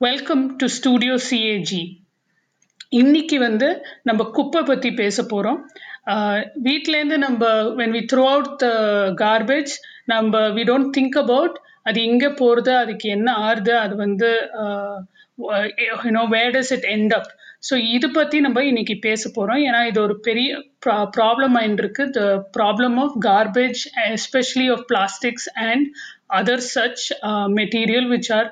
Welcome to studio CAG இன்னைக்கு வந்து நம்ம குப்பை பற்றி பேச போகிறோம் வீட்டிலேருந்து நம்ம when we threw out the garbage நம்ம வி டோன்ட் திங்க் அபவுட் அது எங்கே போகிறது அதுக்கு என்ன ஆறுது அது வந்து you know where does it end up so இது பற்றி நம்ம இன்னைக்கு பேச போகிறோம் ஏன்னா இது ஒரு பெரிய ப்ரா ப்ராப்ளம் ஆயிருக்கு the problem of garbage especially of plastics and other such material which are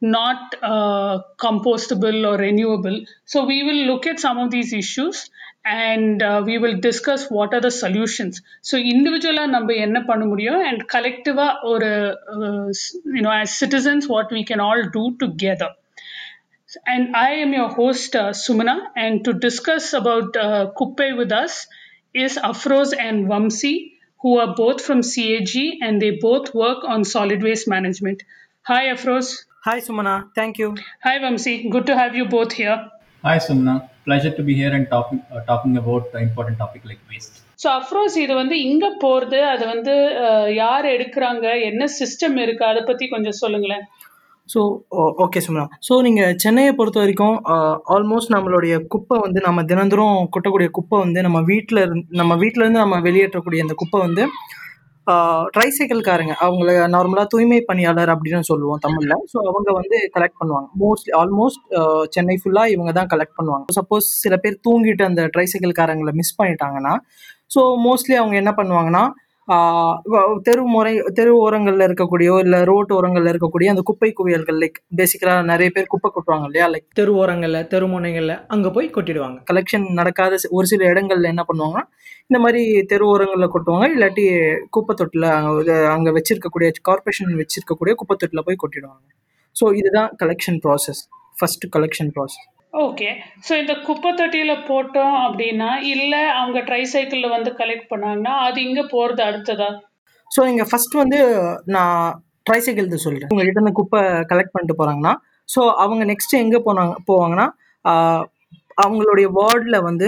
not uh, compostable or renewable. So we will look at some of these issues and uh, we will discuss what are the solutions. So individual நம்ம என்ன பண்ண முடியும் and collective ஒரு uh, you know as citizens what we can all do together. And I am your host uh, Sumana and to discuss about uh, Kuppe with us is Afroz and Vamsi who are both from CAG and they both work on solid waste management. Hi Afroz. Hi, Sumana. Thank you. Hi, Vamsi. Good to have you both here. Hi, Sumna. Pleasure to be here and talking uh, talking about the important topic like waste. So Afroz இது வந்து இங்க போறது அது வந்து யார் எடுக்கிறாங்க என்ன system இருக்கு அதை பத்தி கொஞ்சம் சொல்லுங்களேன் ஸோ ஓகே சும்னா ஸோ நீங்கள் சென்னையை பொறுத்த வரைக்கும் ஆல்மோஸ்ட் நம்மளுடைய குப்பை வந்து நம்ம தினந்தோறும் கொட்டக்கூடிய குப்பை வந்து நம்ம வீட்டில் இருந்து நம்ம வீட்டிலேருந்து நம்ம வெளியேற்றக்கூடிய அந்த குப்பை வந்து ட்ரைசைக்கிள்காரங்க. அவங்கள நார்மலாக தூய்மை பணியாளர் அப்படின்னு சொல்லுவோம் தமிழில். ஸோ அவங்க வந்து கலெக்ட் பண்ணுவாங்க. மோஸ்ட்லி ஆல்மோஸ்ட் சென்னை ஃபுல்லாக இவங்க தான் கலெக்ட் பண்ணுவாங்க. சப்போஸ் சில பேர் தூங்கிட்டு அந்த ட்ரைசைக்கிள்காரங்களை மிஸ் பண்ணிட்டாங்கன்னா ஸோ மோஸ்ட்லி அவங்க என்ன பண்ணுவாங்கன்னா தெரு முறை தெரு ஓரங்களில் இருக்கக்கூடிய இல்லை ரோட்டு ஓரங்களில் இருக்கக்கூடிய அந்த குப்பை குவியல்கள் லைக் பேசிக்கலாக நிறைய பேர் குப்பை கொட்டுவாங்க இல்லையா? லைக் தெரு ஓரங்களில் தெரு முனைகளில் அங்கே போய் கொட்டிடுவாங்க. கலெக்ஷன் நடக்காத ஒரு சில இடங்கள்ல என்ன பண்ணுவாங்கன்னா இந்த மாதிரி தெரு ஓரங்களில் கொட்டுவாங்க. இல்லாட்டி குப்பை தொட்டில் அங்கே வச்சிருக்கக்கூடிய கார்பரேஷன் வச்சிருக்கக்கூடிய குப்பை தொட்டில் போய் கொட்டிடுவாங்க. ஸோ இதுதான் collection process first collection process okay so இந்த குப்பை தொட்டியில் போட்டோம் அப்படின்னா இல்லை அவங்க ட்ரை சைக்கிளில் வந்து கலெக்ட் பண்ணாங்கன்னா அது இங்கே போகிறது அடுத்ததா? ஸோ நீங்கள் ஃபர்ஸ்ட் வந்து நான் ட்ரை சைக்கிள் தான் சொல்கிறேன் உங்ககிட்ட இருந்து குப்பை கலெக்ட் பண்ணிட்டு போகிறாங்கன்னா ஸோ அவங்க நெக்ஸ்ட் எங்கே போனாங்க போவாங்கன்னா அவங்களுடைய வார்டில் வந்து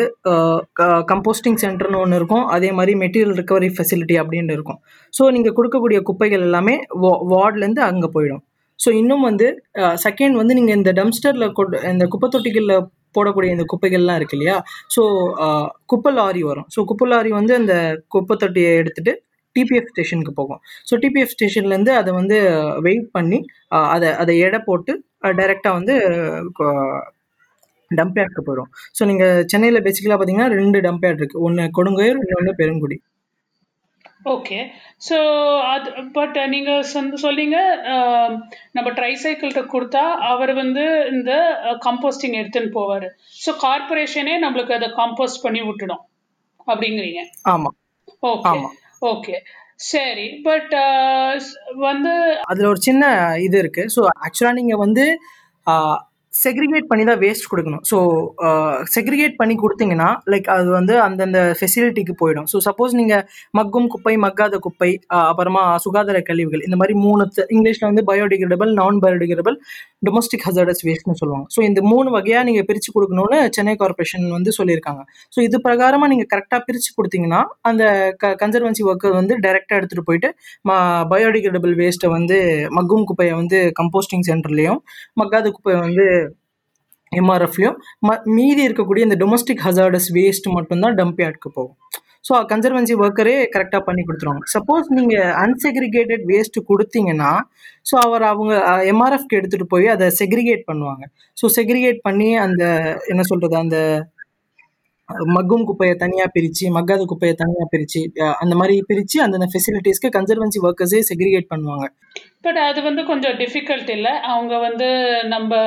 கம்போஸ்டிங் சென்டர்னு ஒன்று இருக்கும். அதே மாதிரி மெட்டீரியல் ரிகவரி ஃபெசிலிட்டி அப்படின்னு இருக்கும். ஸோ நீங்கள் கொடுக்கக்கூடிய குப்பைகள் எல்லாமே வா வார்ட்லேருந்து அங்கே போயிடும். ஸோ இன்னும் வந்து செகண்ட் வந்து நீங்கள் இந்த டம்ஸ்டரில் கொண்டு இந்த குப்பை தொட்டிகளில் போடக்கூடிய இந்த குப்பைகள்லாம் இருக்கு இல்லையா? ஸோ குப்பை லாரி வரும். ஸோ குப்பை லாரி வந்து அந்த குப்பை தொட்டியை எடுத்துகிட்டு டிபிஎஃப் ஸ்டேஷனுக்கு போகும். ஸோ டிபிஎஃப் ஸ்டேஷன்லேருந்து அதை வந்து வெயிட் பண்ணி அதை அதை எடை போட்டு டைரெக்டாக வந்து டம்ப் யார்டுக்கு போயிடும். ஸோ நீங்கள் சென்னையில் பேசிக்கலாக பார்த்தீங்கன்னா ரெண்டு டம்ப் யார்ட் இருக்குது ஒன்று கொடுங்கையூர் இன்னொன்று பெருங்குடி. ஓகே ஸோ அது பட் நீங்கள் சொன்னீங்க நம்ம ட்ரைசைக்கிள்கிட்ட கொடுத்தா அவர் வந்து இந்த கம்போஸ்டிங் எடுத்துன்னு போவார். ஸோ கார்பரேஷனே நம்மளுக்கு அதை கம்போஸ்ட் பண்ணி விட்டுடும். அப்படிங்கிறீங்க. ஆமாம் ஓகே ஓகே சரி. பட் வந்து அதில் ஒரு சின்ன இது இருக்குது ஸோ ஆக்சுவலாக நீங்கள் வந்து செக்ரிகேட் பண்ணி தான் வேஸ்ட் கொடுக்கணும். ஸோ செக்ரிகேட் uh, பண்ணி கொடுத்தீங்கன்னா லைக் அது வந்து அந்தந்த ஃபெசிலிட்டிக்கு போயிடும். ஸோ சப்போஸ் நீங்கள் மக்கும் குப்பை மக்காத குப்பை அப்புறமா சுகாதார கழிவுகள் இந்த மாதிரி மூணு இங்கிலீஷில் வந்து பயோடிகிரேடபிள் நான் பயோடிகிரேடபிள் டொமஸ்டிக் ஹசர்டஸ் வேஸ்ட்னு சொல்லுவாங்க. ஸோ இந்த மூணு வகையாக நீங்கள் பிரித்து கொடுக்கணும்னு சென்னை கார்பரேஷன் வந்து சொல்லியிருக்காங்க. ஸோ இது பிரகாரமாக நீங்கள் கரெக்டாக பிரித்து கொடுத்தீங்கன்னா அந்த க கன்சர்வன்சி ஒர்க்கை வந்து டைரெக்டாக எடுத்துகிட்டு போயிட்டு பயோடிகிரேடபிள் வேஸ்ட்டை வந்து மக்கும் குப்பையை வந்து கம்போஸ்டிங் சென்டர்லேயும் மக்காத குப்பையை வந்து எம்ஆர்எஃப்லையும் ம மீதி இருக்கக்கூடிய இந்த டொமஸ்டிக் ஹசார்டஸ் வேஸ்ட் மட்டும்தான் டம்ப் யார்டுக்கு போகும். ஸோ கன்சர்வன்சி ஒர்க்கரே கரெக்டாக பண்ணி கொடுத்துருவாங்க. சப்போஸ் நீங்கள் அன்செக்ரிகேட்டட் வேஸ்ட் கொடுத்தீங்கன்னா ஸோ அவர் அவங்க எம்ஆர்எஃப்க்கு எடுத்துகிட்டு போய் அதை செக்ரிகேட் பண்ணுவாங்க. ஸோ செக்ரிகேட் பண்ணி அந்த என்ன சொல்கிறது அந்த மக்கும் குப்பையை தனியாக பிரித்து மக்காத குப்பையை தனியாக பிரித்து அந்த மாதிரி பிரித்து அந்தந்த ஃபெசிலிட்டிஸ்க்கு கன்சர்வன்சி ஒர்க்கர்ஸே செக்ரிகேட் பண்ணுவாங்க. பட் அது வந்து கொஞ்சம் டிஃபிகல்ட் இல்லை. அவங்க வந்து நம்ம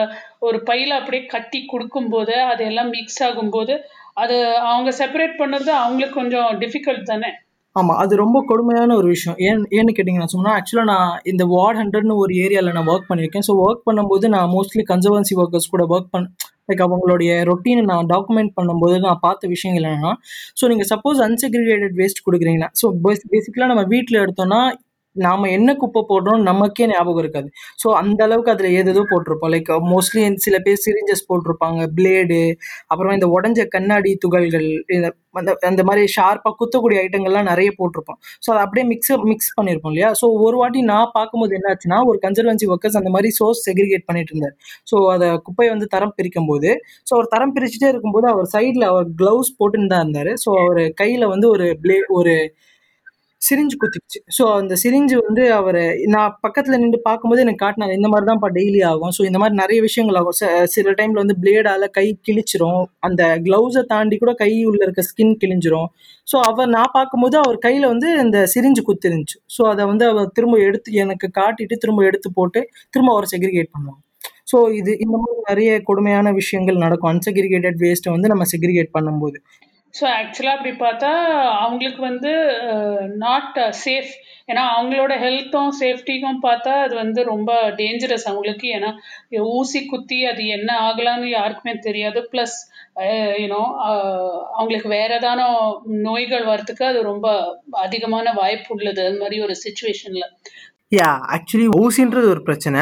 ஒரு பையில் அப்படியே கட்டி கொடுக்கும்போது அது எல்லாம் மிக்ஸ் ஆகும்போது அது அவங்க செப்பரேட் பண்ணுறது அவங்களுக்கு கொஞ்சம் டிஃபிகல்ட் தானே? ஆமாம் அது ரொம்ப கொடுமையான ஒரு விஷயம். ஏன் ஏன்னு கேட்டிங்கன்னா சொன்னால் ஆக்சுவலாக நான் இந்த வார்ட் ஹண்ட்ரட்னு ஒரு ஏரியாவில் நான் ஒர்க் பண்ணியிருக்கேன். ஸோ ஒர்க் பண்ணும்போது நான் மோஸ்ட்லி கன்சர்வன்சி ஒர்க்கர்ஸ் கூட ஒர்க் பண்ண லைக் அவங்களுடைய ரொட்டீனை நான் டாக்குமெண்ட் பண்ணும்போது நான் பார்த்த விஷயங்கள் என்னென்னா ஸோ நீங்கள் சப்போஸ் அன்செக்ரிகேட்டட் வேஸ்ட் கொடுக்குறீங்கன்னா ஸோ பேசிக்கலாக நம்ம வீட்டில் எடுத்தோம்னா நாம என்ன குப்பை போடுறோம் நமக்கே ஞாபகம் இருக்காது. ஸோ அந்த அளவுக்கு அதில் ஏதேதோ போட்டிருப்போம். லைக் மோஸ்ட்லி சில பேர் சிரிஞ்சஸ் போட்டிருப்பாங்க பிளேடு அப்புறம் இந்த உடஞ்ச கண்ணாடி துகள்கள் இந்த அந்த அந்த மாதிரி ஷார்ப்பாக குத்தக்கூடிய ஐட்டங்கள்லாம் நிறைய போட்டிருப்போம். ஸோ அதை அப்படியே மிக்ஸ் மிக்ஸ் பண்ணியிருப்போம் இல்லையா? ஸோ ஒரு வாட்டி நான் பார்க்கும்போது என்னாச்சுன்னா ஒரு கன்சர்வன்சி ஒர்க்கர்ஸ் அந்த மாதிரி சோர்ஸ் செக்ரிகேட் பண்ணிட்டு இருந்தார். ஸோ அதை குப்பையை வந்து தரம் பிரிக்கும் போது ஸோ அவர் தரம் பிரிச்சுட்டே இருக்கும்போது அவர் சைடில் அவர் க்ளவுஸ் போட்டுன்னு தான் இருந்தார். ஸோ அவர் கையில் வந்து ஒரு பிளே ஒரு சிரிஞ்சு குத்திச்சு ஸோ அந்த சிரிஞ்சு வந்து அவர் நான் பக்கத்தில் நின்று பார்க்கும்போது எனக்கு காட்டினாங்க இந்த மாதிரி தான்ப்பா டெய்லி ஆகும். ஸோ இந்த மாதிரி நிறைய விஷயங்கள் ஆகும். சில டைமில் வந்து பிளேடால் கை கிழிச்சிரும். அந்த க்ளவுஸை தாண்டி கூட கை உள்ள இருக்க ஸ்கின் கிழிஞ்சிரும். ஸோ அவர் நான் பார்க்கும்போது அவர் கையில் வந்து இந்த சிரிஞ்சு குத்திருந்துச்சு. ஸோ அதை வந்து அவர் திரும்ப எடுத்து எனக்கு காட்டிட்டு திரும்ப எடுத்து போட்டு திரும்ப அவர் செக்ரிகேட் பண்ணுவாங்க. ஸோ இது இந்த மாதிரி நிறைய கொடுமையான விஷயங்கள் நடக்கும். அன்செக்ரிகேட்டட் வேஸ்ட்டை வந்து நம்ம செக்ரிகேட் பண்ணும்போது. ஸோ ஆக்சுவலாக அப்படி பார்த்தா அவங்களுக்கு வந்து நாட் சேஃப் uh, ஏன்னா அவங்களோட ஹெல்த்தும் சேஃப்டிக்கும் பார்த்தா அது வந்து ரொம்ப டேஞ்சரஸ் அவங்களுக்கு. ஏன்னா ஊசி குத்தி அது என்ன ஆகலான்னு யாருக்குமே தெரியாது. ப்ளஸ் யூனோ அவங்களுக்கு வேற ஏதான நோய்கள் வர்றதுக்கு அது ரொம்ப அதிகமான வாய்ப்பு உள்ளது. அது மாதிரி ஒரு சுச்சுவேஷனில் யா ஆக்சுவலி ஊசின்றது ஒரு பிரச்சனை.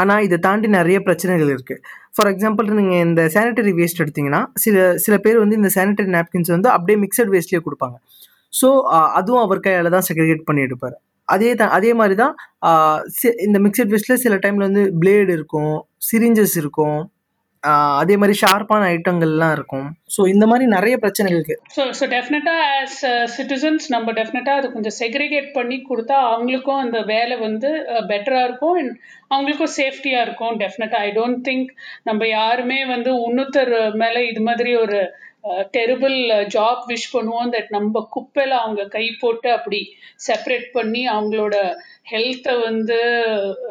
ஆனால் இதை தாண்டி நிறைய பிரச்சனைகள் இருக்குது ஃபார் எக்ஸாம்பிள் நீங்கள் இந்த சானிட்டரி வேஸ்ட் எடுத்தீங்கன்னா சில சில பேர் வந்து இந்த சானிட்டரி நாப்கின்ஸ் வந்து அப்படியே மிக்சட் வேஸ்ட்லேயே கொடுப்பாங்க. ஸோ அதுவும் அவர் கையால் தான் செக்ரிகேட் பண்ணி எடுப்பார். அதே தான் அதே மாதிரி தான் இந்த மிக்சட் வேஸ்ட்டில் சில டைமில் வந்து பிளேடு இருக்கும் சிரிஞ்சஸ் இருக்கும். அதே மாதிரி ஷார்ப்பான ஐட்டங்கள்லாம் இருக்கும். ஸோ இந்த மாதிரி நிறைய பிரச்சனைகள் இருக்கு. ஸோ ஸோ டெஃபினட்டாக ஆஸ் சிட்டிசன்ஸ் நம்ம டெஃபினட்டாக அது கொஞ்சம் செக்ரிகேட் பண்ணி கொடுத்தா அவங்களுக்கும் அந்த வேலை வந்து uh, பெட்டராக இருக்கும் அண்ட் அவங்களுக்கும் சேஃப்டியாக இருக்கும். டெஃபினட்டாக ஐ டோன்ட் திங்க் நம்ம யாருமே வந்து இன்னொருத்தர் மேலே இது மாதிரி ஒரு டெரிபிள் ஜாப் விஷ் பண்ணுவோம். தட் நம்ம குப்பையில் அவங்க கை போட்டு அப்படி செப்பரேட் பண்ணி அவங்களோட ஹெல்த்தை வந்து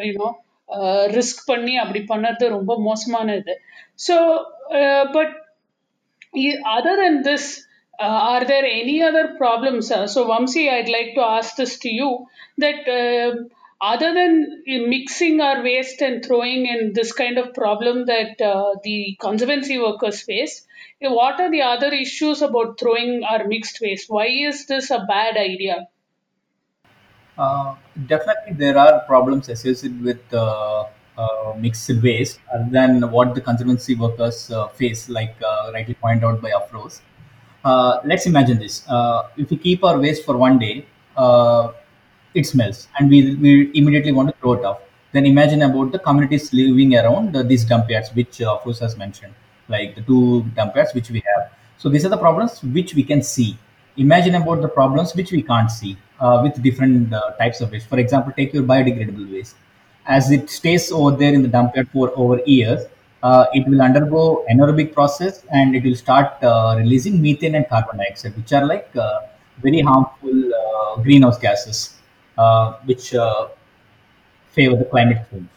யூனோ ரிஸ்க் பண்ணி அப்படி பண்ணுறது ரொம்ப மோசமான இது so but I- Other than this, uh, are there any other problems? Uh, so, Vamsi, I'd like to ask this to you that uh, other than uh, mixing our waste and throwing in this kind of problem that uh, the conservancy workers face, uh, what are the other issues about throwing our mixed waste? Why is this a bad idea? Uh, definitely, there are problems associated with uh, uh, mixed waste than what the conservancy workers uh, face, like uh, rightly pointed out by Afros. Let's imagine this: if we keep our waste for one day, it smells, and we, we immediately want to throw it off. Then imagine about the communities living around these dump yards, which Afros has mentioned, like the two dump yards which we have. So these are the problems which we can see imagine about the problems which we can't see uh, with different uh, types of waste. For example, take your biodegradable waste. As it stays over there in the dump yard for over years, uh, it will undergo anaerobic process and it will start uh, releasing methane and carbon dioxide, which are like uh, very harmful uh, greenhouse gases, which favor the climate change.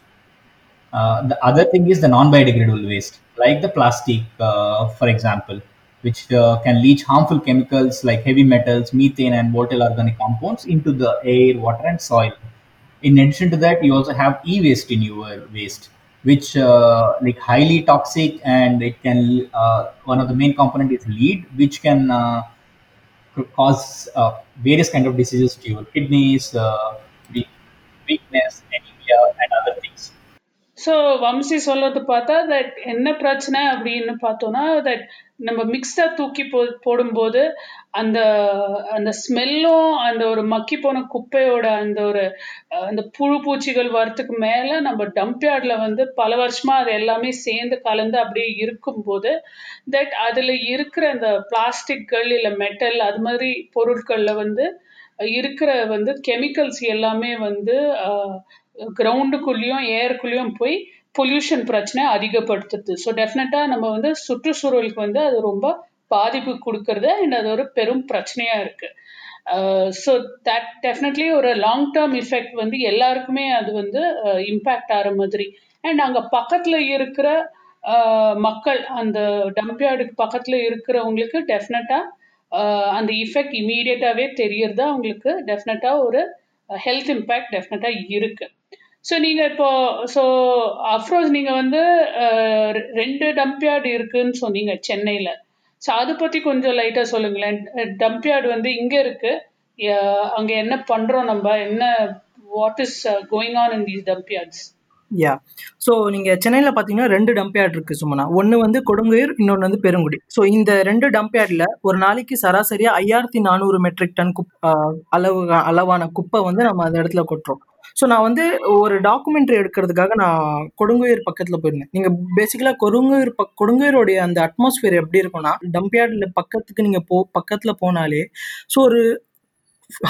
The other thing is the non-biodegradable waste, like the plastic, for example, which uh, can leach harmful chemicals like heavy metals, methane, and volatile organic compounds into the air, water, and soil. In addition to that, you also have e-waste in your waste, which uh, like highly toxic, and it can uh, one of the main component is lead, which can uh, cause uh, various kind of diseases to your kidneys, uh, weakness, anemia, and other things. So Vamsi சொல்றது பார்த்தா that என்ன பிரச்சனை அப்படின்னு பார்த்தோம்னா that நம்ம மிக்ஸ்டாக தூக்கி போ போடும்போது அந்த அந்த ஸ்மெல்லும் அந்த ஒரு மக்கி போன குப்பையோட அந்த ஒரு அந்த புழு பூச்சிகள் வரத்துக்கு மேலே நம்ம டம்ப் யார்டில் வந்து பல வருஷமாக அது எல்லாமே சேர்ந்து கலந்து அப்படியே இருக்கும்போது தட் அதில் இருக்கிற அந்த பிளாஸ்டிக்கள் இல்லை மெட்டல் அது மாதிரி பொருட்களில் வந்து இருக்கிற வந்து கெமிக்கல்ஸ் எல்லாமே வந்து கிரவுண்டுக்குள்ளேயும் ஏருக்குள்ளேயும் போய் பொல்யூஷன் பிரச்சனை அதிகப்படுத்துது. ஸோ டெஃபினட்டாக நம்ம வந்து சுற்றுச்சூழலுக்கு வந்து அது ரொம்ப பாதிப்பு கொடுக்கறது அண்ட் அது ஒரு பெரும் பிரச்சனையாக இருக்குது ஸோ uh, தட் டெஃபினெட்லி ஒரு லாங் டேர்ம் இஃபெக்ட் வந்து எல்லாருக்குமே அது வந்து uh, இம்பேக்ட் ஆகிற மாதிரி. அண்ட் அங்கே பக்கத்தில் இருக்கிற uh, மக்கள் அந்த டம்ப்யார்டுக்கு பக்கத்தில் இருக்கிறவங்களுக்கு டெஃபினட்டாக அந்த இஃபெக்ட் இமீடியட்டாகவே தெரியறது அவங்களுக்கு டெஃபினட்டாக ஒரு ஹெல்த் இம்பேக்ட் டெஃபினட்டாக இருக்குது ஸோ நீங்கள் இப்போ ஸோ அஃப்ரோஸ் நீங்கள் வந்து ரெண்டு டம்ப்யார்டு இருக்குன்னு சொன்னீங்க சென்னையில். ஸோ அதை பற்றி கொஞ்சம் லைட்டாக சொல்லுங்களேன். டம்ப்யார்டு வந்து இங்கே இருக்குது அங்கே என்ன பண்ணுறோம் நம்ம? என்ன what is going uh, on in these dump yards yeah so நீங்கள் சென்னையில் பார்த்தீங்கன்னா ரெண்டு டம்ப் யார்ட் இருக்குது சும்மா ஒன்று வந்து கொடுங்கையூர் இன்னொன்று வந்து பெருங்குடி. ஸோ இந்த ரெண்டு டம்ப் யார்டில் ஒரு நாளைக்கு சராசரியாக ஐயாயிரத்தி நானூறு மெட்ரிக் டன் குப் அளவு அளவான குப்பை வந்து நம்ம அந்த இடத்துல கொட்டுறோம். ஸோ நான் வந்து ஒரு டாக்குமெண்ட்ரி எடுக்கிறதுக்காக நான் கொடுங்கையூர் பக்கத்தில் போயிருந்தேன். நீங்கள் பேசிக்கலாக கொடுங்கையூர் பக் கொடுங்கையூருடைய அந்த அட்மாஸ்பியர் எப்படி இருக்கும்னா டம்ப்யார்டில் பக்கத்துக்கு நீங்கள் போ பக்கத்தில் போனாலே ஸோ ஒரு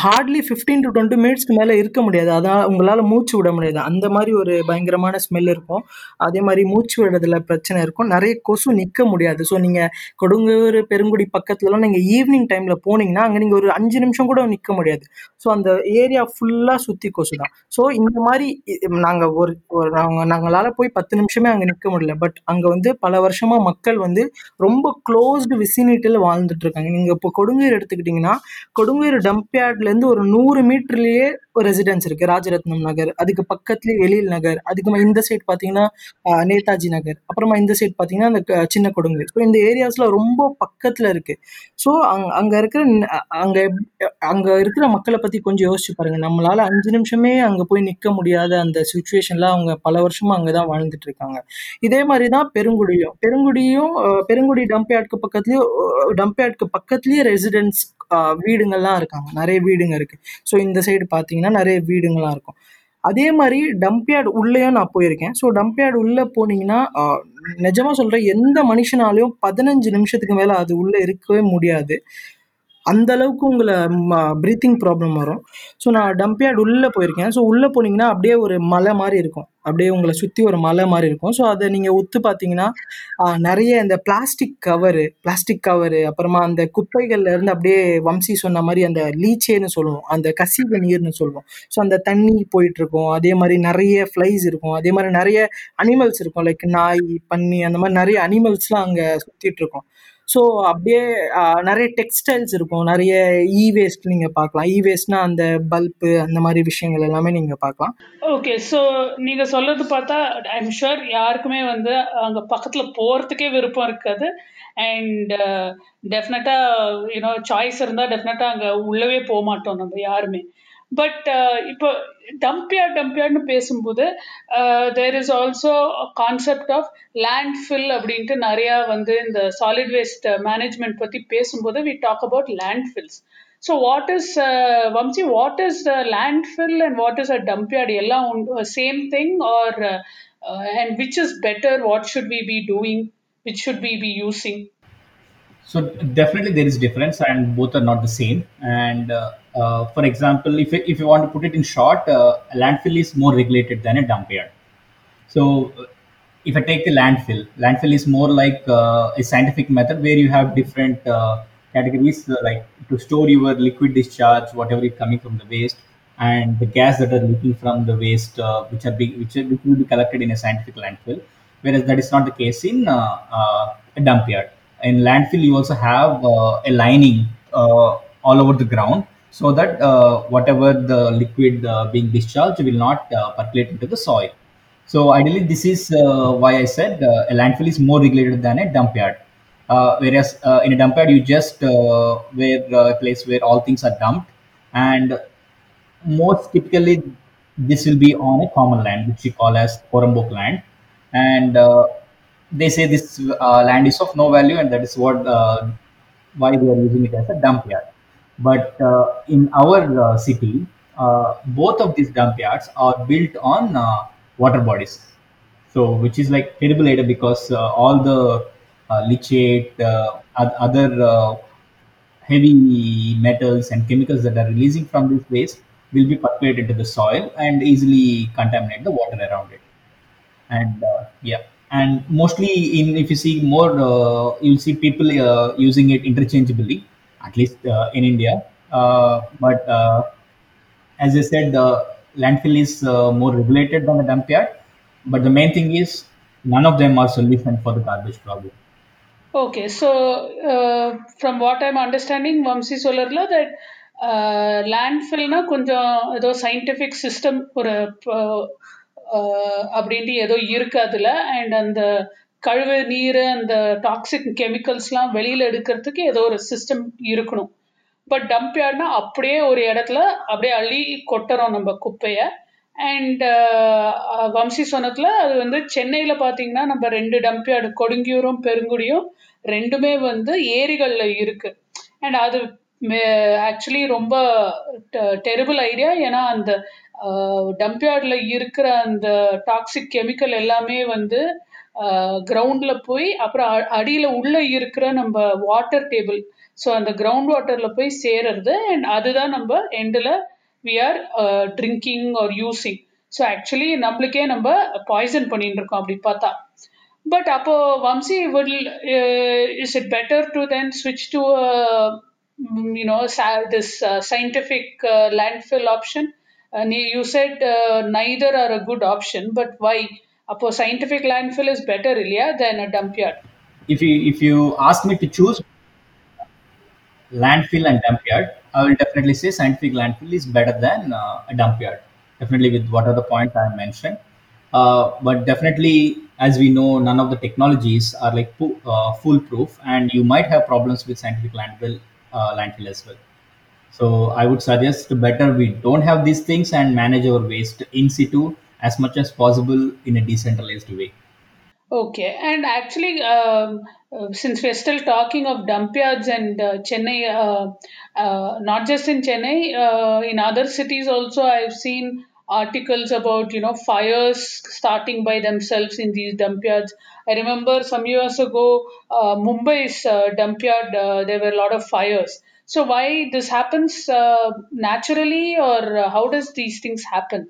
ஹார்ட்லி ஃபிஃப்டீன் டு டுவெண்ட்டி மினிட்ஸ்க்கு மேலே இருக்க முடியாது. அதான் உங்களால் மூச்சு விட முடியாது. அந்த மாதிரி ஒரு பயங்கரமான ஸ்மெல் இருக்கும். அதே மாதிரி மூச்சு விடுறதுல பிரச்சனை இருக்கும். நிறைய கொசு நிற்க முடியாது. ஸோ நீங்கள் கொடுங்கூர் பெருங்குடி பக்கத்துலலாம் நீங்கள் ஈவினிங் டைமில் போனீங்கன்னா அங்கே நீங்கள் ஒரு அஞ்சு நிமிஷம் கூட நிற்க முடியாது. ஸோ அந்த ஏரியா ஃபுல்லாக சுற்றி கொசு தான் ஸோ இந்த மாதிரி நாங்கள் ஒரு ஒரு நாங்கள் நாங்களால் போய் பத்து நிமிஷமே அங்கே நிற்க முடியல. பட் அங்கே வந்து பல வருஷமாக மக்கள் வந்து ரொம்ப க்ளோஸ்டு விசினிட்டியில் வாழ்ந்துட்டு இருக்காங்க. நீங்கள் இப்போ கொடுங்கூர் எடுத்துக்கிட்டிங்கன்னா கொடுங்கூர் டம்பியா யார்ட்லேருந்து ஒரு நூறு மீட்டர்லேயே ஒரு ரெசிடென்ஸ் இருக்குது ராஜரத்னம் நகர். அதுக்கு பக்கத்துலேயே எழில் நகர். அதுக்கு இந்த சைட் பார்த்தீங்கன்னா நேதாஜி நகர். அப்புறமா இந்த சைட் பார்த்தீங்கன்னா அந்த க- சின்ன கொடுங்கு ஸோ இந்த ஏரியாஸில் ரொம்ப பக்கத்தில் இருக்குது ஸோ அங் அங்கே இருக்கிற அங்கே அங்கே இருக்கிற மக்களை பற்றி கொஞ்சம் யோசிச்சு பாருங்க. நம்மளால் அஞ்சு நிமிஷமே அங்கே போய் நிற்க முடியாத அந்த சுச்சுவேஷனில் அவங்க பல வருஷமாக அங்கே தான் வாழ்ந்துட்டு இருக்காங்க. இதே மாதிரி தான் பெருங்குடியும் பெருங்குடியும் பெருங்குடி டம்ப் யார்டுக்கு பக்கத்துலேயும் டம்ப் யார்டுக்கு பக்கத்துலேயே ரெசிடென்ட்ஸ் வீடுங்கள்லாம் இருக்காங்க. நிறைய வீடுங்க இருக்கு. ஸோ இந்த சைடு பார்த்தீங்கன்னா நிறைய வீடுங்கள்லாம் இருக்கும். அதே மாதிரி டம்ப்யார்டு உள்ளேயும் நான் போயிருக்கேன். ஸோ டம்ப்யார்டு உள்ளே போனீங்கன்னா நிஜமாக நிஜமா சொல்கிறேன் எந்த மனுஷனாலையும் பதினஞ்சு நிமிஷத்துக்கு மேலே அது உள்ளே இருக்கவே முடியாது. அந்த அளவுக்கு உங்களை ப்ரீத்திங் ப்ராப்ளம் வரும். ஸோ நான் டம்ப் யார்டு உள்ளே போயிருக்கேன். ஸோ உள்ளே போனீங்கன்னா அப்படியே ஒரு மலை மாதிரி இருக்கும். அப்படியே உங்களை சுற்றி ஒரு மலை மாதிரி இருக்கும். ஸோ அதை நீங்கள் ஒத்து பார்த்தீங்கன்னா நிறைய இந்த பிளாஸ்டிக் கவரு பிளாஸ்டிக் கவரு அப்புறமா அந்த குப்பைகள்ல இருந்து அப்படியே வம்சி சொன்ன மாதிரி அந்த லீச்சேன்னு சொல்லுவோம். அந்த கசிவு நீர்னு சொல்லுவோம். ஸோ அந்த தண்ணி போயிட்டு இருக்கும். அதே மாதிரி நிறைய ஃப்ளைஸ் இருக்கும். அதே மாதிரி நிறைய அனிமல்ஸ் இருக்கும். லைக் நாய் பன்னி அந்த மாதிரி நிறைய அனிமல்ஸ்லாம் அங்கே சுற்றிட்டு இருக்கும். ஸோ அப்படியே நிறைய டெக்ஸ்டைல்ஸ் இருக்கும். நிறைய இ வேஸ்ட் நீங்கள் பார்க்கலாம். இ வேஸ்ட்னா அந்த பல்பு அந்த மாதிரி விஷயங்கள் எல்லாமே நீங்கள் பார்க்கலாம். ஓகே ஸோ நீங்கள் சொல்றது பார்த்தா ஐம் ஷுர் யாருக்குமே வந்து அங்கே பக்கத்தில் போகிறதுக்கே விருப்பம் இருக்காது. அண்ட் டெஃபினட்டாக யூனோ சாய்ஸ் இருந்தால் டெஃபினட்டாக அங்கே உள்ளவே போக மாட்டோம் நம்ம யாருமே. பட் இப்போ டம்பியார்ட் டம்பியார்ட்னு பேசும்போது there is also concept of landfill அப்படின்ட்டு நிறையா வந்து இந்த சாலிட் வேஸ்ட் மேனேஜ்மெண்ட் பற்றி பேசும்போது we talk about landfills so what is Vamsi what is landfill and what is a dump yard எல்லாம் same thing are and which is better what should we be doing which should be be using So definitely there is difference, and both are not the same. And uh, uh, for example, if if you want to put it in short, uh, a landfill is more regulated than a dump yard. So uh, if I take the landfill, landfill is more like uh, a scientific method where you have different uh, categories like to store your liquid discharge, whatever is coming from the waste, and the gas that are leaking from the waste, which are be, which, which will be collected in a scientific landfill. Whereas that is not the case in a dump yard. In landfill, you also have uh, a lining uh, all over the ground so that uh, whatever the liquid being discharged will not percolate into the soil. So ideally, this is why I said a landfill is more regulated than a dump yard. Uh, whereas uh, in a dump yard, you just uh, where a place where all things are dumped, and most typically this will be on a common land, which we call as Porambok land, and they say this uh, land is of no value, and that is what uh, why they are using it as a dump yard. But uh, in our uh, city, uh, both of these dump yards are built on uh, water bodies. So, which is like terrible idea because all the leachate, other heavy metals and chemicals that are releasing from this waste will be percolated into the soil and easily contaminate the water around it and yeah and mostly in if you see more uh, you'll see people uh, using it interchangeably at least uh, in india uh, but uh, as i said the landfill is uh, more regulated than the dump yard but the main thing is none of them are solution for the garbage problem Okay, so uh, from what I'm understanding, Vamsi Solarla, that uh, landfillனா கொஞ்சம் ஏதோ scientific system ஒரு ப- uh, அப்படின்ட்டு ஏதோ இருக்கு அதில். And அந்த கழிவு நீர் அந்த டாக்ஸிக் கெமிக்கல்ஸ்லாம் வெளியில் எடுக்கிறதுக்கு ஏதோ ஒரு சிஸ்டம் இருக்கணும். பட் டம்ப் யார்ட்னா அப்படியே ஒரு இடத்துல அப்படியே அள்ளி கொட்டுறோம் நம்ம குப்பையை. அண்ட் வம்சி சொன்னத்தில் அது வந்து சென்னையில் பார்த்தீங்கன்னா நம்ம ரெண்டு டம்ப் யார்டு கொடுங்கியூரும் பெருங்குடியும் ரெண்டுமே வந்து ஏரிகளில் இருக்கு. அண்ட் அது ஆக்சுவலி ரொம்ப டெரிபிள் ஐடியா ஏன்னா அந்த டம்ப்யார்டில் இருக்கிற அந்த டாக்ஸிக் கெமிக்கல் எல்லாமே வந்து கிரவுண்டில் போய் அப்புறம் அடியில் உள்ளே இருக்கிற நம்ம வாட்டர் டேபிள் ஸோ அந்த கிரவுண்ட் வாட்டரில் போய் சேருறது அண்ட் அதுதான் நம்ம எண்டில் we are drinking are using so actually நம்மளுக்கே நம்ம பாய்சன் பண்ணிட்டு இருக்கோம் அப்படி பார்த்தா. பட் அப்போ Vamsi will is it better to then ஸ்விட்ச் to you know this scientific landfill option and you said uh, neither are a good option but why? A scientific landfill is better Ilya, than a dump yard. If you if you ask me to choose landfill and dump yard i will definitely say scientific landfill is better than a dump yard. Definitely with what are the points i mentioned. But definitely as we know none of the technologies are like foolproof and you might have problems with scientific landfill uh, landfill as well. So I would suggest better we don't have these things and manage our waste in situ as much as possible in a decentralized way. Okay, and actually, um, uh, since we're still talking of dump yards and uh, Chennai, not just in Chennai, in other cities also, I've seen articles about you know fires starting by themselves in these dump yards. I remember some years ago, uh, Mumbai's uh, dump yard uh, there were a lot of fires. So why this happens naturally, or how does these things happen?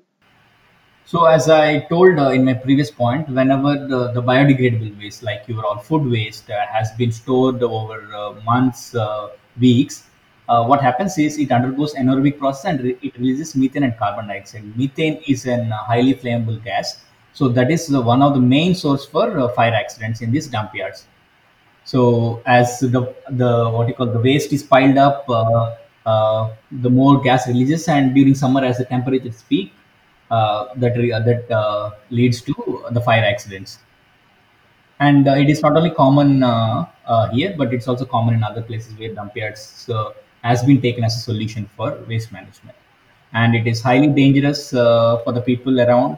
So as I told in my previous point, whenever the, the biodegradable waste, like your all food waste, has been stored over months, weeks, uh, what happens is it undergoes anaerobic process and re- it releases methane and carbon dioxide. Methane is a uh, highly flammable gas, so that is uh, one of the main source for fire accidents in these dump yards. So as the the what you call the waste is piled up, uh, uh, the more gas releases, and during summer as the temperatures peak, uh, that re- that leads to the fire accidents. And uh, it is not only common uh, uh, here but it's also common in other places where dump yards has been taken as a solution for waste management. And it is highly dangerous for the people around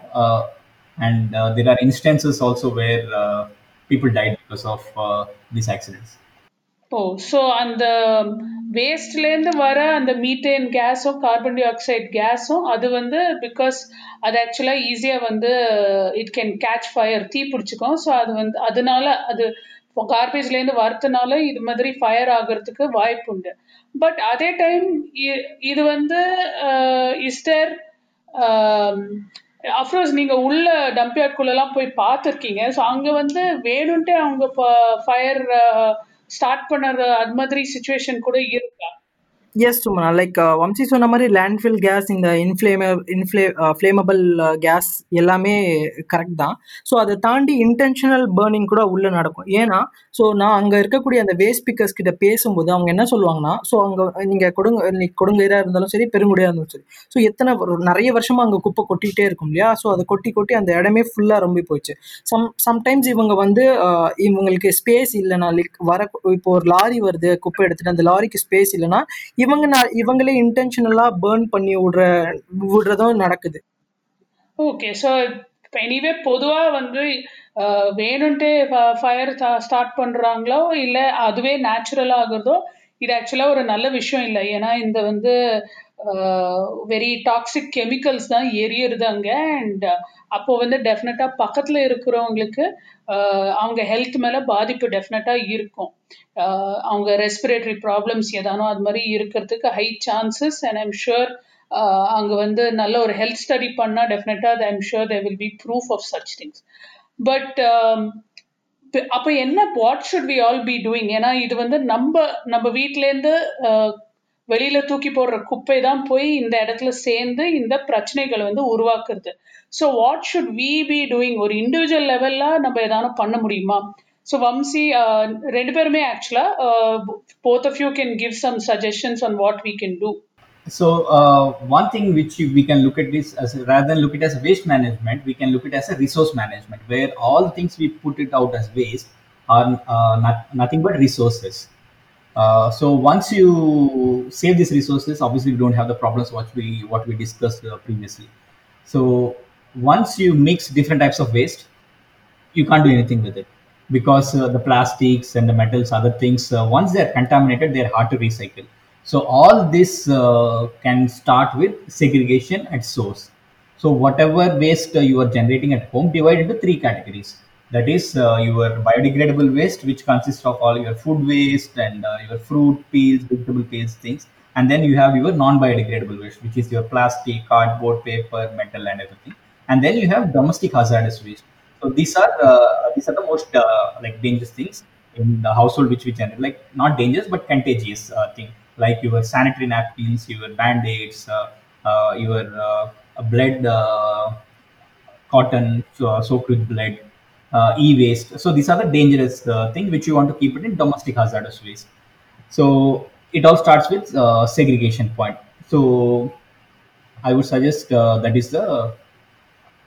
and there are instances also where people died because of these accidents. Oh so அந்த வேஸ்ட்லேருந்து வர அந்த methane கேஸும் carbon di oxide கேஸும் அது வந்து because அது ஆக்சுவலாக ஈஸியாக வந்து இட் கேன் கேட்ச் ஃபயர் தீ பிடிச்சிக்கும். ஸோ அது வந்து அதனால அது கார்பேஜ்லேருந்து வரத்துனால இது மாதிரி ஃபயர் ஆகிறதுக்கு வாய்ப்பு உண்டு. பட் அதே டைம் இது வந்து இஸ்டர் அஃப்ரோஸ் நீங்க உள்ள டம்ப்யார்ட்குள்ளெல்லாம் போய் பார்த்துருக்கீங்க. ஸோ அங்க வந்து வேணும்ன்ட்டே அவங்க ஃபயர் ஸ்டார்ட் பண்ணுற அது மாதிரி சுச்சுவேஷன் கூட இருக்கா? எஸ் சுமனா லைக் வம்சி சொன்ன மாதிரி லேண்ட்ஃபில் கேஸ் இந்த இன்ஃப்ளேம இன்ஃப்ளே ஃப்ளேமபிள் கேஸ் எல்லாமே கரெக்ட் தான். ஸோ அதை தாண்டி இன்டென்ஷனல் பேர்னிங் கூட உள்ளே நடக்கும். ஏன்னா ஸோ நான் அங்கே இருக்கக்கூடிய அந்த வேஸ்ட் பிக்கர்ஸ் கிட்ட பேசும்போது அவங்க என்ன சொல்லுவாங்கன்னா ஸோ அங்கே நீங்கள் கொடுங்க கொடுங்கயிறாக இருந்தாலும் சரி பெருங்குடியாக இருந்தாலும் சரி. ஸோ எத்தனை நிறைய வருஷமாக அங்கே குப்பை கொட்டிகிட்டே இருக்கும் இல்லையா? ஸோ அதை கொட்டி கொட்டி அந்த இடமே ஃபுல்லாக ரொம்ப போயிடுச்சு. சம் சம்டைம்ஸ் இவங்க வந்து uh, இவங்களுக்கு ஸ்பேஸ் இல்லைனா லைக் வர இப்போ ஒரு லாரி வருது குப்பை எடுத்துகிட்டு அந்த லாரிக்கு ஸ்பேஸ் இல்லைனா இவங்க இவங்களே இன்டென்ஷனலா பேர்ன் பண்ணி விடுற விடுறதும் நடக்குது. ஓகே ஸோ இப்போ எனிவே பொதுவாக வந்து வேணும்ன்ட்டு ஃபயர் ஸ்டார்ட் பண்ணுறாங்களோ இல்லை அதுவே நேச்சுரலாக ஆகுறதோ இது ஆக்சுவலாக ஒரு நல்ல விஷயம் இல்லை. ஏன்னா இந்த வந்து வெரி டாக்ஸிக் கெமிக்கல்ஸ் தான் எரியறது அங்கே அண்ட் அப்போ வந்து டெஃபினட்டா பக்கத்தில் இருக்கிறவங்களுக்கு அவங்க ஹெல்த் மேலே பாதிப்பு டெஃபினட்டா இருக்கும். அவங்க ரெஸ்பிரேட்டரி ப்ராப்ளம்ஸ் ஏதானோ அது மாதிரி இருக்கிறதுக்கு high chances and I'm sure அங்கே வந்து நல்ல ஒரு ஹெல்த் ஸ்டடி பண்ணால் டெஃபினட்டா I'm sure they will be proof of such things but அப்போ என்ன what should we all be doing ஏன்னா இது வந்து நம்ம நம்ம வீட்டிலேருந்து வெளியில தூக்கி போடுற குப்பை தான் போய் இந்த இடத்துல சேர்ந்து இந்த பிரச்சனைகளை வந்து உருவாக்குறது so what should we be doing ஒரு இண்டிவிஜுவல் லெவல்ல நம்ம எதாவது பண்ண முடியுமா ஸோ வம்சி ரெண்டு பேருமே ஆக்சுவலா both of you can give some suggestions on what we can do So uh, one thing which we can look at this as rather than look at as waste management, we can look at as a resource management, where all things we put it out as waste are uh, not, nothing but resources. Uh, so once you save these resources, obviously we don't have the problems what we what we discussed uh, previously. So once you mix different types of waste, you can't do anything with it because uh, the plastics and the metals, other things, uh, once they're contaminated, they're hard to recycle. So all this uh, can start with segregation at source. So whatever waste you are generating at home, divide into three categories. That is uh, your biodegradable waste, which consists of all your food waste and uh, your fruit peels, vegetable peels, things. And then you have your non-biodegradable waste, which is your plastic, cardboard, paper, metal, and everything. And then you have domestic hazardous waste. So these are uh, these are the most uh, like dangerous things in the household which we generate. Like not dangerous but contagious uh, thing, like your sanitary napkins, your band-aids, uh, your blood cotton so, soaked with blood, uh, e-waste. So these are the dangerous uh, thing which you want to keep it in domestic hazardous waste. So it all starts with uh, segregation point. So I would suggest uh, that is the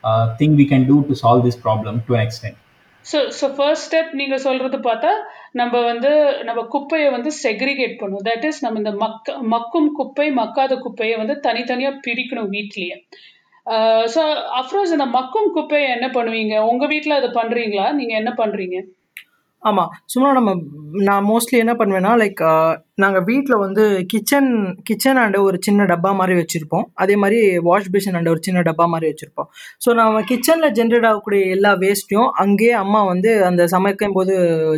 uh, thing we can do to solve this problem to an extent. So so first step நீங்கள் சொல்கிறது பார்த்தா நம்ம வந்து நம்ம குப்பையை வந்து segregate பண்ணும் that is நம்ம இந்த மக்க மக்கும் குப்பை மக்காத குப்பையை வந்து தனித்தனியாக பிரிக்கணும் வீட்லேயே ஸோ அஃப்ரோஸ் இந்த மக்கும் குப்பையை என்ன பண்ணுவீங்க? உங்கள் வீட்டில் அதை பண்ணுறீங்களா நீங்கள் என்ன பண்ணுறீங்க ஆமாம் சும்மா நம்ம நான் மோஸ்ட்லி என்ன பண்ணுவேன்னா லைக் நாங்கள் வீட்டில் வந்து கிச்சன் கிச்சன் அண்டு ஒரு சின்ன டப்பா மாதிரி வச்சுருப்போம். அதே மாதிரி வாஷ் பேஷன் அண்டு ஒரு சின்ன டப்பா மாதிரி வச்சுருப்போம். ஸோ நம்ம கிச்சனில் ஜென்ரேட் ஆகக்கூடிய எல்லா வேஸ்ட்டையும் அங்கேயே அம்மா வந்து அந்த சமைக்கும் போது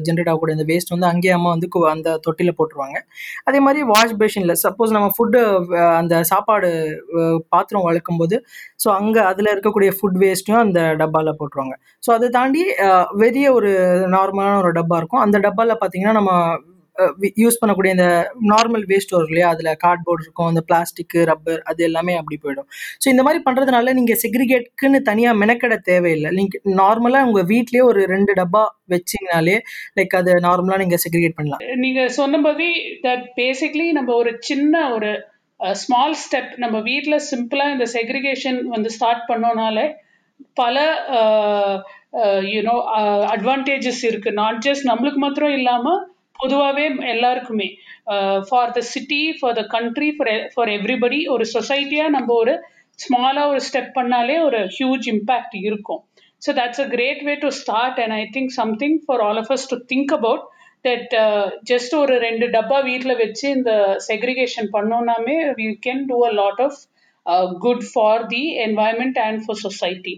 ஜென்ரேட் ஆகக்கூடிய அந்த வேஸ்ட் வந்து அங்கேயே அம்மா வந்து அந்த தொட்டியில் போட்டுருவாங்க. அதே மாதிரி வாஷ் பேஷனில் சப்போஸ் நம்ம ஃபுட்டு அந்த சாப்பாடு பாத்திரம் வளர்க்கும் போது ஸோ அங்கே அதில் இருக்கக்கூடிய ஃபுட் வேஸ்ட்டையும் அந்த டப்பாவில் போட்டுருவாங்க. ஸோ அதை தாண்டி அஹ், ஒரு நார்மலான ஒரு டப்பா இருக்கும். அந்த டப்பாவில் பார்த்தீங்கன்னா நம்ம யூஸ் பண்ணக்கூடிய இந்த நார்மல் வேஸ்ட் வரும் இல்லையா? அதில் கார்ட்போர்ட் இருக்கும் அந்த பிளாஸ்டிக்கு ரப்பர் அது எல்லாமே அப்படி போயிடும். ஸோ இந்த மாதிரி பண்ணுறதுனால நீங்கள் செக்ரிகேட்க்குன்னு தனியாக மெனக்கெட தேவையில்லை. நீங்கள் நார்மலாக உங்கள் வீட்லேயே ஒரு ரெண்டு டப்பா வச்சிங்கனாலே லைக் அது நார்மலாக நீங்கள் செக்ரிகேட் பண்ணலாம். நீங்கள் சொன்னபடி தட் பேசிக்லி நம்ம ஒரு சின்ன ஒரு ஸ்மால் ஸ்டெப் நம்ம வீட்டில் சிம்பிளாக இந்த செக்ரிகேஷன் வந்து ஸ்டார்ட் பண்ணோனாலே பல யூனோ அட்வான்டேஜஸ் இருக்கு. நாட் ஜஸ்ட் நம்மளுக்கு மாத்திரம் இல்லாமல் பொதுவாகவே எல்லாருக்குமே for the city for the country for for everybody ஒரு சொசைட்டியாக நம்ம ஒரு ஸ்மாலாக ஒரு ஸ்டெப் பண்ணாலே ஒரு ஹியூஜ் இம்பேக்ட் இருக்கும். So that's a great way to start and I think something for all of us to think about that just ஒரு ரெண்டு டப்பா வீட்டில் வச்சு இந்த segregation பண்ணோன்னாமே we can do a lot of good for the environment and for society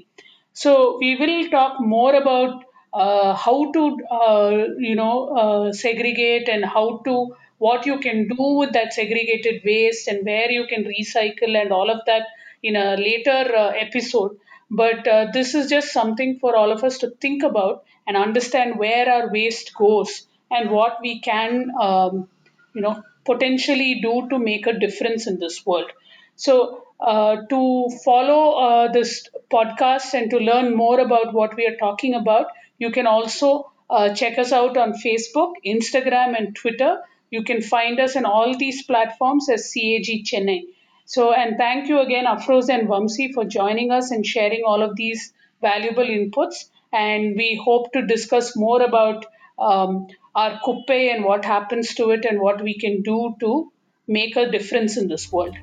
so we will talk more about uh, how to uh, you know uh, segregate and how to what you can do with that segregated waste and where you can recycle and all of that in a later uh, episode. But uh, this is just something for all of us to think about and understand where our waste goes and what we can um, you know potentially do to make a difference in this world so uh, to follow uh, this podcast and to learn more about what we are talking about you can also uh, check us out on facebook instagram and twitter. You can find us in all these platforms as cag chennai. So and thank you again afroz and vamsi for joining us and sharing all of these valuable inputs. And we hope to discuss more about um, our kuppe and what happens to it and what we can do to make a difference in this world